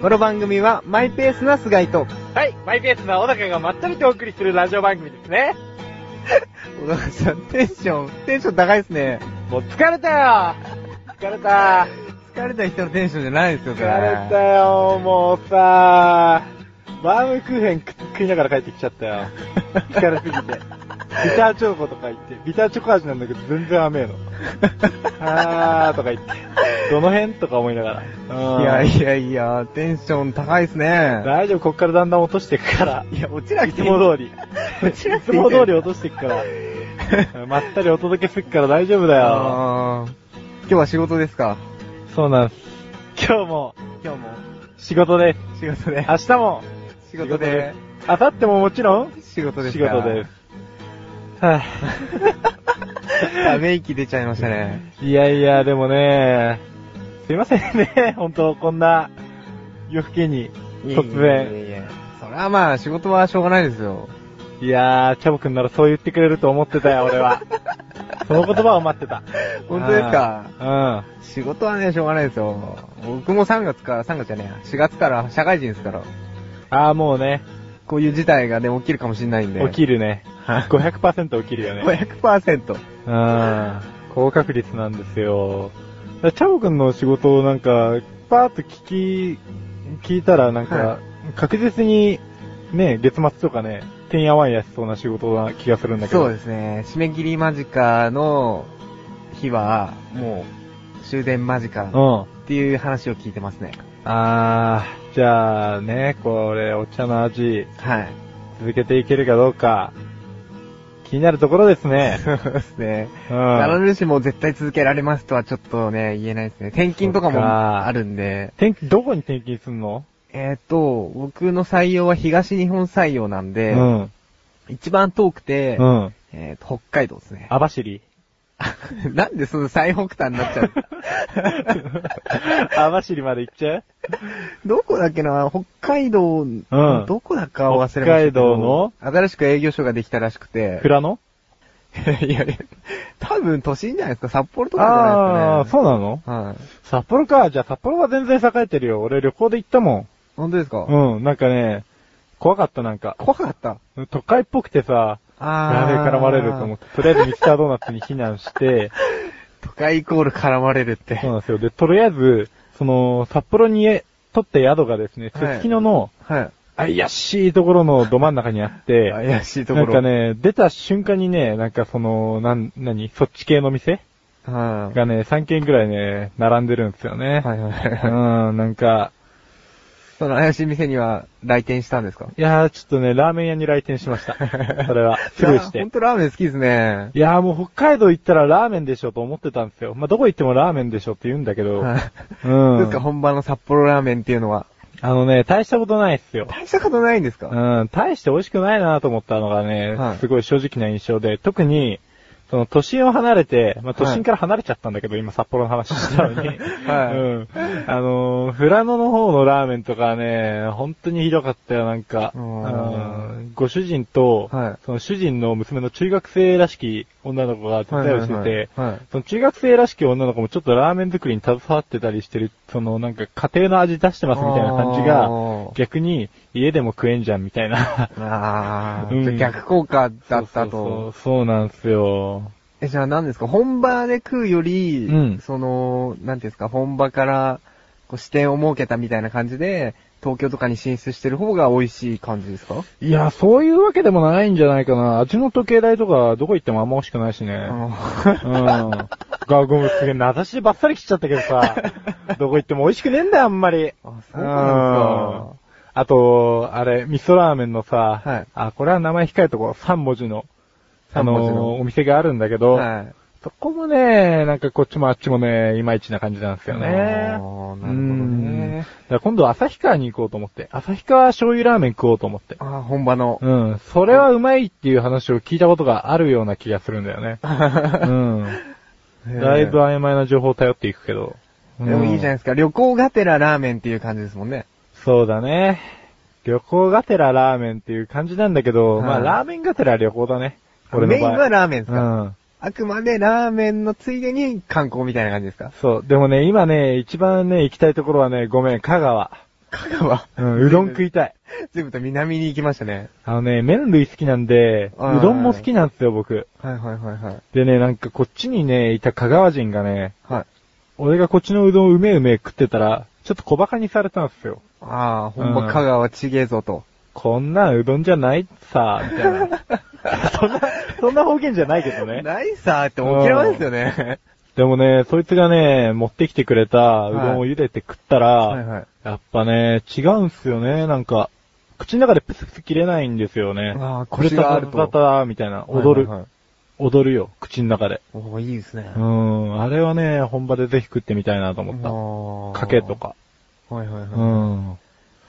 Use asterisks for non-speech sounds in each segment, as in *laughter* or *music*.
この番組は、マイペースな菅井と、はい、マイペースな小高がまったりとお送りするラジオ番組ですね。*laughs* 小高さん、テンション、テンション高いですね。もう疲れたよ疲れた疲れた人のテンションじゃないですよ、そ疲れたよもうさバームクーヘン食いながら帰ってきちゃったよ。疲れすぎて。ビターチョコとか言って、ビターチョコ味なんだけど全然甘えの。あーとか言って、*laughs* どの辺とか思いながら。いやいやいや、テンション高いですね。大丈夫、こっからだんだん落としていくから。いや、落ちなくいていいつも通り。落ちないくていいつも通り落としていくから。*laughs* まったりお届けするから大丈夫だよ。今日は仕事ですか？そうなんです。今日も今日も仕事です。仕事で。明日も仕事で。明後日ももちろん？仕事です仕か事です。は *laughs* ため息出ちゃいましたね。い、いやいや、でもね、すいませんね、ほんと、こんな夜更けに突い然。やいやいやそれはまあ、仕事はしょうがないですよ。いやー、チャボくんならそう言ってくれると思ってたよ、俺は。*laughs* その言葉を待ってた。本当ですか？うん。仕事はね、しょうがないですよ。僕も3月から、3月じゃねえや、4月から社会人ですから、あー、もうね、こういう事態がね、起きるかもしれないんで。起きるね。500%起きるよね。500%。うん。高確率なんですよ。チャボくんの仕事をなんか、パーッと聞き、聞いたらなんか、は確実に、ね、月末とかね、てんやわんやしそうな仕事な気がするんだけど。そうですね。締め切り間近の日は、もう、終電間近っうん。ていう話を聞いてますね。あー、じゃあね、これ、お茶の味、はい。続けていけるかどうか、気になるところですね。*laughs* そうですね。うん。必ずしも絶対続けられますとはちょっとね、言えないですね。転勤とかもあるんで。転勤、どこに転勤すんの？えっ、と、僕の採用は東日本採用なんで、うん。一番遠くて、うん。えーと、北海道ですね。網走？*laughs* なんでその最北端になっちゃう？*laughs* 網走まで行っちゃう？どこだっけな？北海道、んどこだか忘れました。北海道の？新しく営業所ができたらしくて。富良野いやいや、多分都心じゃないですか。札幌とかじゃないですかね。あー、そうなの？はい。札幌か。じゃあ札幌は全然栄えてるよ。俺旅行で行ったも本当ですか？ん。うん、なんかね、怖かったなんか。怖かった？都会っぽくてさ、あやべえ絡まれると思って、とりあえずミスタードーナツに避難して、*laughs* 都会イコール絡まれるって。そうなんですよ。で、とりあえず、その、札幌に取った宿がですね、はいすすきのの、はい。怪しいところのど真ん中にあって、怪しいところ。なんかね、出た瞬間にね、なんかその、なん、なに、そっち系の店はい。がね、3軒ぐらいね、並んでるんですよね。はいはいはい。うん、なんか、その怪しい店には来店したんですか？いやー、ちょっとね、ラーメン屋に来店しました。*laughs* それは、スルーしてほん。とラーメン好きですね。いやーもう北海道行ったらラーメンでしょと思ってたんですよ。まあ、どこ行ってもラーメンでしょって言うんだけど、はい。うん。ですか、本場の札幌ラーメンっていうのは。あのね、大したことないっすよ。大したことないんですか？うん、大して美味しくないなと思ったのがね、はいすごい正直な印象で、特に、その都心を離れて、まあ、都心から離れちゃったんだけど、今札幌の話したのに。*laughs* はいうん。あのー、富良野の方のラーメンとかはね、本当にひどかったよ、なんか。ううんんご主人と、はいその主人の娘の中学生らしき女の子が手伝いをしてて、はいはいはいはいその中学生らしき女の子もちょっとラーメン作りに携わってたりしてる、そのなんか家庭の味出してますみたいな感じあが、ー逆に家でも食えんじゃんみたいな。あー、うん逆効果だったそうそうそとう。そうなんですよ。え、じゃあ何ですか？本場で食うより、うんその、なんていうんですか、本場からこう視点を設けたみたいな感じで、東京とかに進出してる方が美味しい感じですか？いや、そういうわけでもないんじゃないかな。味の時計台とかどこ行ってもあんま美味しくないしね。うん。が、ごめん、すげえ、名指しでバッサリ切っちゃったけどさ、*laughs* どこ行っても美味しくねえんだよ、あんまり。あ、そうなんですあと、あれ、味噌ラーメンのさ、はいあ、これは名前控えとこう、3文字の、あのの、お店があるんだけか。ど、はい。そこもね、なんかこっちもあっちもね、いまいちな感じなんですよね。なるほどね。今度旭川に行こうと思って。旭川醤油ラーメン食おうと思って。あー本場の。うん。それはうまいっていう話を聞いたことがあるような気がするんだよね。うん。*laughs* だいぶ曖昧な情報を頼っていくけど。でもいいじゃないですか。旅行がてらラーメンっていう感じですもんね。そうだね。旅行がてらラーメンっていう感じなんだけど、はいまあラーメンがてら旅行だね。俺の場合。メインはラーメンですか、うん。あくまでラーメンのついでに観光みたいな感じですか？そう。でもね、今ね、一番ね、行きたいところはね、ごめん、香川。香川？うん、うどん食いたい。随分と南に行きましたね。あのね、麺類好きなんで、はいうどんも好きなんですよ、僕。はいはいはいはい。でね、なんかこっちにね、いた香川人がね、はい。俺がこっちのうどんうめうめ食ってたら、ちょっと小馬鹿にされたんですよ。ああ、ほんま香川ちげえぞと。こんなんうどんじゃないさ、みたいな。*laughs* そんな、そんな方言じゃないけどね。ナイサーって沖縄ですよね。でもね、そいつがね、持ってきてくれたうどんを茹でて食ったら、はいはい。やっぱね、違うんすよね、なんか。口の中でプスプス切れないんですよね。ああ、これ腰があると。タタタみたいな。踊る、はいはいはい踊るよ、口の中で。おーいいですね。うん、あれはね、本場でぜひ食ってみたいなと思思った。かけと。か。はいはいはい。うん。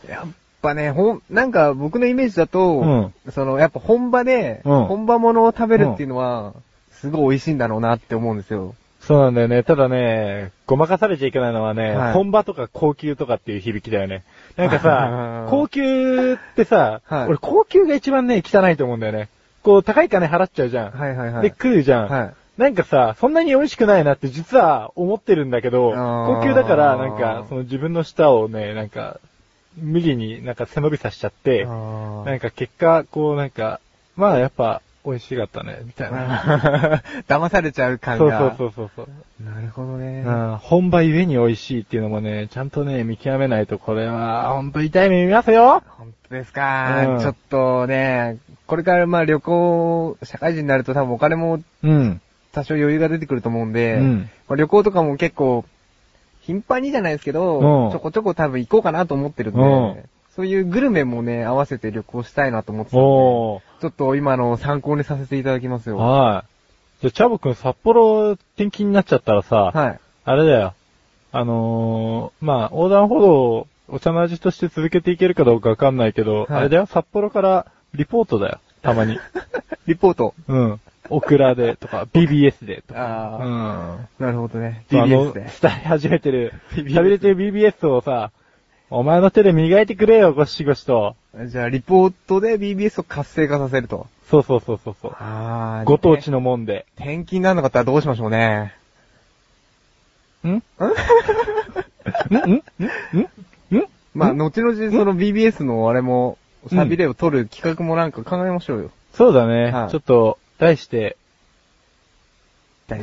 やっぱね、ほん、なんか僕のイメージだと、うんその、やっぱ本場で、うん本場物を食べるっていうのは、すごい美味しいんだろうなって思うんですよ。そうなんだよね。ただね、ごまかされちゃいけないのはね、はい本場とか高級とかっていう響きだよね。なんかうさん、*laughs* 高級ってさ、はい俺高級が一番ね、汚いと思うんだよね。こう、高い金払っちゃうじゃん。はいはいはい。で、食うじゃん。はい。なんかさ、そんなに美味しくないなって実は思ってるんだけど、高級だから、なんか、その自分の舌をね、なんか、無理になんか背伸びさせちゃって、あなんか結果、こうなんか、まあやっぱ美味しかったね、みたいな。ー *laughs* 騙されちゃう感が。そうそうそうそう。なるほどね。うん、本場ゆえに美味しいっていうのもね、ちゃんとね、見極めないとこれは、ほんと痛い目見ますよ本当ですか、うんちょっとね、これからまあ旅行、社会人になると多分お金もうん。多少余裕が出てくると思うんで、うんまあ旅行とかも結構、頻繁にじゃないですけど、うんちょこちょこ多分行こうかなと思ってるんで、うんそういうグルメもね、合わせて旅行したいなと思ってたんで。ちょっと今の参考にさせていただきますよ。はい。じゃあ、チャボくん札幌転勤になっちゃったらさ、はい。あれだよ。あのー、まあ、横断歩道をお茶の味として続けていけるかどうかわかんないけど、はいあれだよ、札幌からリポートだよ。たまに。*laughs* リポート。うん。オクラでとか、BBS でとか。ああ、うん。なるほどね。BBS の、で。伝え始めてる、BBS 喋れてる BBS をさ、お前の手で磨いてくれよ、ゴシゴシと。じゃあ、リポートで BBS を活性化させると。そうそうそうそうそう。ああ、ご当地のもんで。転勤になるのかったらどうしましょうね。ん？ん？ん？ん？ん？ん？ん？まあ、後々その BBS のあれも、サビレを撮る企画もなんか考えましょうよ。そうだね。はいちょっと、題して、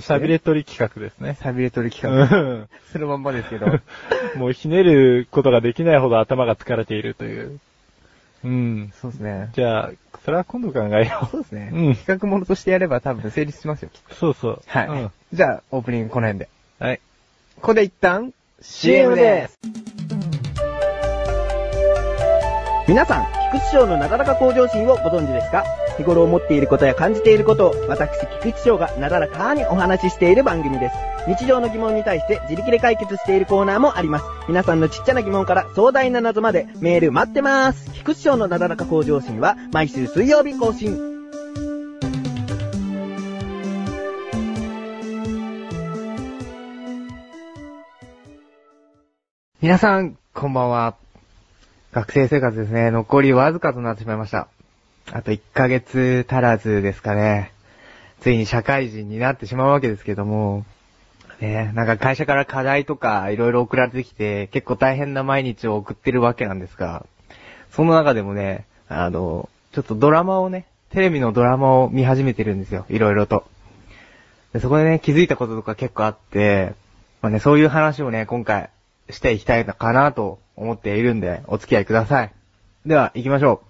サビレ取り企画ですね。サビレ撮りう企画。んそのまんまですけど。*laughs* もうひねることができないほど頭が疲れているという。うん。そうですね。じゃあ、それは今度考えよそうですね。うん企画ものとしてやれば多分成立しますよ。きっう。そうそう。とはい。うんじゃあ、オープニングこの辺で。はい。ここで一旦、CM です。皆さん、菊池賞のなだらか向上心をご存知ですか？日頃思っていることや感じていることを、私、菊池賞がなだらかにお話ししている番組です。日常の疑問に対して自力で解決しているコーナーもあります。皆さんのちっちゃな疑問から壮大な謎までメール待ってます。菊池賞のなだらか向上心は毎週水曜日更新。皆さん、こんばんは。学生生活ですね、残りわずかとなってしまいました。あと1ヶ月足らずですかね。ついに社会人になってしまうわけですけども、ね、なんか会社から課題とかいろいろ送られてきて、結構大変な毎日を送ってるわけなんですが、その中でもね、あの、ちょっとドラマをね、テレビのドラマを見始めてるんですよ、いろいろと。でそこでね、気づいたこととか結構あって、まあね、そういう話をね、今回していきたいのかなと思っているんで、お付き合いください。では、行きましょう。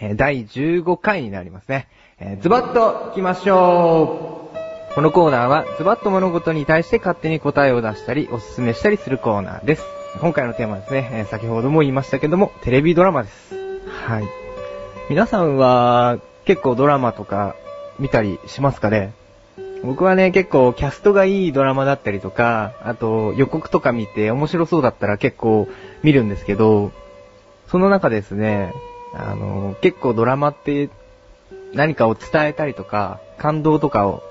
え第15回になりますね。えーズバッと行きましょうこのコーナーは、ズバッと物事に対して勝手に答えを出したり、おすすめしたりするコーナーです。今回のテーマですね、えー先ほども言いましたけども、テレビドラマです。はい。皆さんは、結構ドラマとか見たりしますかね？僕はね、結構キャストがいいドラマだったりとか、あと予告とか見て面白そうだったら結構見るんですけど、その中ですね、あの、結構ドラマって何かを伝えたりとか、感動とかを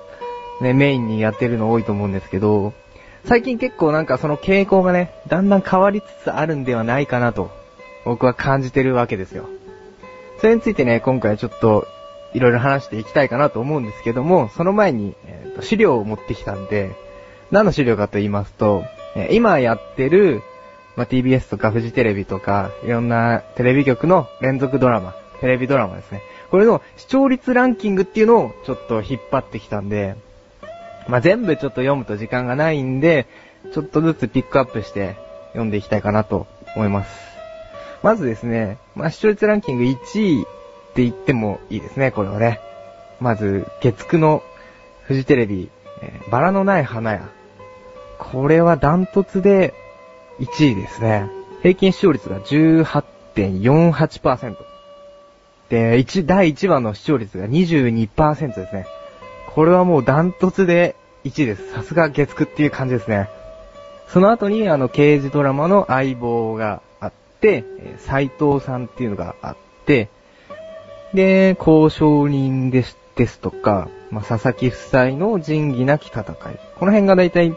ね、メインにやってるの多いと思うんですけど、最近結構なんかその傾向がね、だんだん変わりつつあるんではないかなと、僕は感じてるわけですよ。それについてね、今回ちょっと、いろいろ話していきたいかなと思うんですけども、その前に、えー資料を持ってきたんで、何の資料かと言いますと、え今やってる、まあ、TBS とかフジテレビとか、いろんなテレビ局の連続ドラマ、テレビドラマですね。これの視聴率ランキングっていうのをちょっと引っ張ってきたんで、まあ、全部ちょっと読むと時間がないんで、ちょっとずつピックアップして読んでいきたいかなと思います。まずですね、まあ、視聴率ランキング1位って言ってもいいですね、これはね。まず、月9のフジテレビ、えーバラのない花屋。これはダントツで1位ですね。平均視聴率が18.48%。で、一第1話の視聴率が22%ですね。これはもうダントツで1位です。さすが月9っていう感じですね。その後に、あの、刑事ドラマの相棒があって、斎藤さんっていうのがあって、で、交渉人です、ですとか、まあ、佐々木夫妻の仁義なき戦い。この辺がだいたい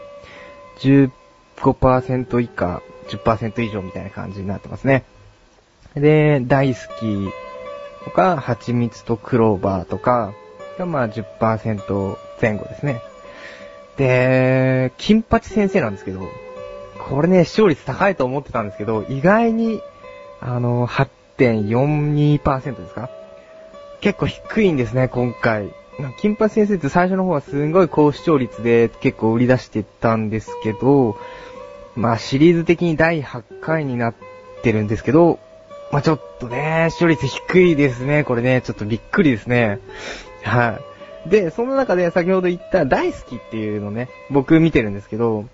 5%以下、10%以上みたいな感じになってますね。で、大好きとか、蜂蜜とクローバーとか、がまあ10%前後ですね。で、金八先生なんですけど、これね、視聴率高いと思ってたんですけど、意外に、あの、8.42%ですか？結構低いんですね、今回。金八先生って最初の方はすんごい高視聴率で結構売り出してたんですけど、まあシリーズ的に第8回になってるんですけど、まあちょっとね、視聴率低いですね、これね、ちょっとびっくりですね。はい。で、その中で先ほど言った大好きっていうのね、僕見てるんですけど、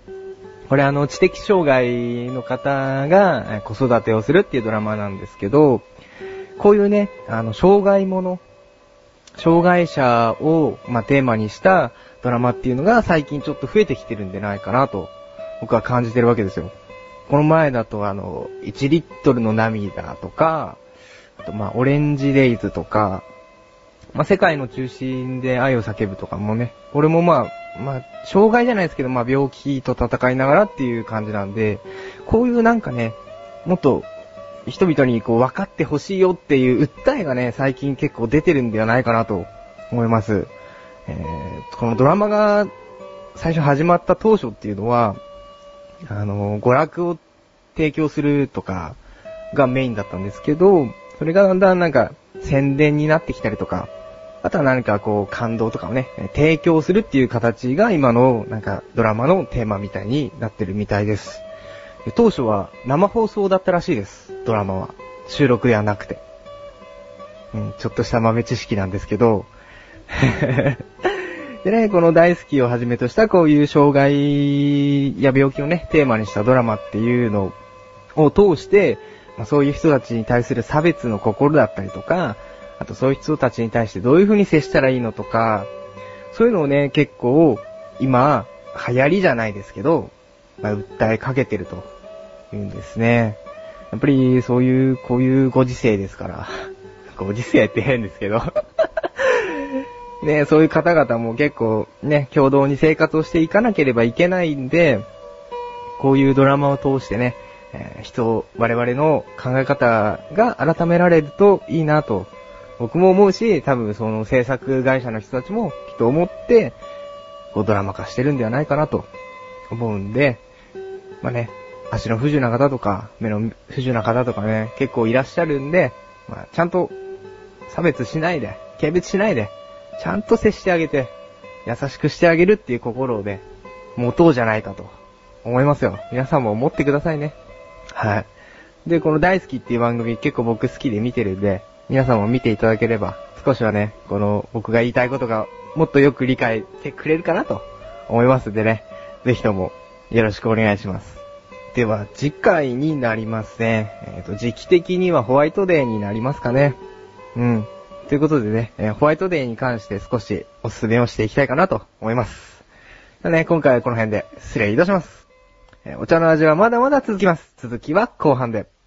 これあの、知的障害の方が子育てをするっていうドラマなんですけど、こういうね、あの、障害者、障害者を、まあ、テーマにしたドラマっていうのが最近ちょっと増えてきてるんでないかなと、僕は感じてるわけですよ。この前だとあの、1リットルの涙とか、あとまあ、オレンジレイズとか、まあ、世界の中心で愛を叫ぶとかもね、これもまあ、まあ、障害じゃないですけど、まあ、病気と戦いながらっていう感じなんで、こういうなんかね、もっと、人々にこう分かってほしいよっていう訴えがね、最近結構出てるんではないかなと思います。えー、このドラマが最初始まった当初っていうのは、あの、娯楽を提供するとかがメインだったんですけど、それがだんだんなんか宣伝になってきたりとか、あとは何かこう感動とかをね、提供するっていう形が今のなんかドラマのテーマみたいになってるみたいです。当初は生放送だったらしいです、ドラマは。収録ではなくて。うん、ちょっとした豆知識なんですけど。でね、この大好きをはじめとしたこういう障害や病気をね、テーマにしたドラマっていうのを通して、まあ、そういう人たちに対する差別の心だったりとか、あとそういう人たちに対してどういう風に接したらいいのとか、そういうのをね、結構今、流行りじゃないですけど、まあ、訴えかけてるというんですね。やっぱりそういう、こういうご時世ですから、*laughs* ご時世って変ですけど、ね、そういう方々も結構ね、共同に生活をしていかなければいけないんで、こういうドラマを通してね、えー人、我々の考え方が改められるといいなと、僕も思うし、多分その制作会社の人たちもきっと思って、こうドラマ化してるんではないかなと思うんで、まあね、足の不自由な方とか、目の不自由な方とかね、結構いらっしゃるんで、まあ、ちゃんと差別しないで、軽蔑しないで、ちゃんと接してあげて、優しくしてあげるっていう心をね、持とうじゃないかと思いますよ。皆さんも思ってくださいね。はい。で、この大好きっていう番組結構僕好きで見てるんで、皆さんも見ていただければ、少しはね、この僕が言いたいことがもっとよく理解してくれるかなと思いますんでね、ぜひともよろしくお願いします。では、次回になりますね。えっ、と、時期的にはホワイトデーになりますかね。うん。ということでね、えーホワイトデーに関して少しおすすめをしていきたいかなと思います。ね、今回はこの辺で失礼いたします。えーお茶の味はまだまだ続きます。続きは後半で。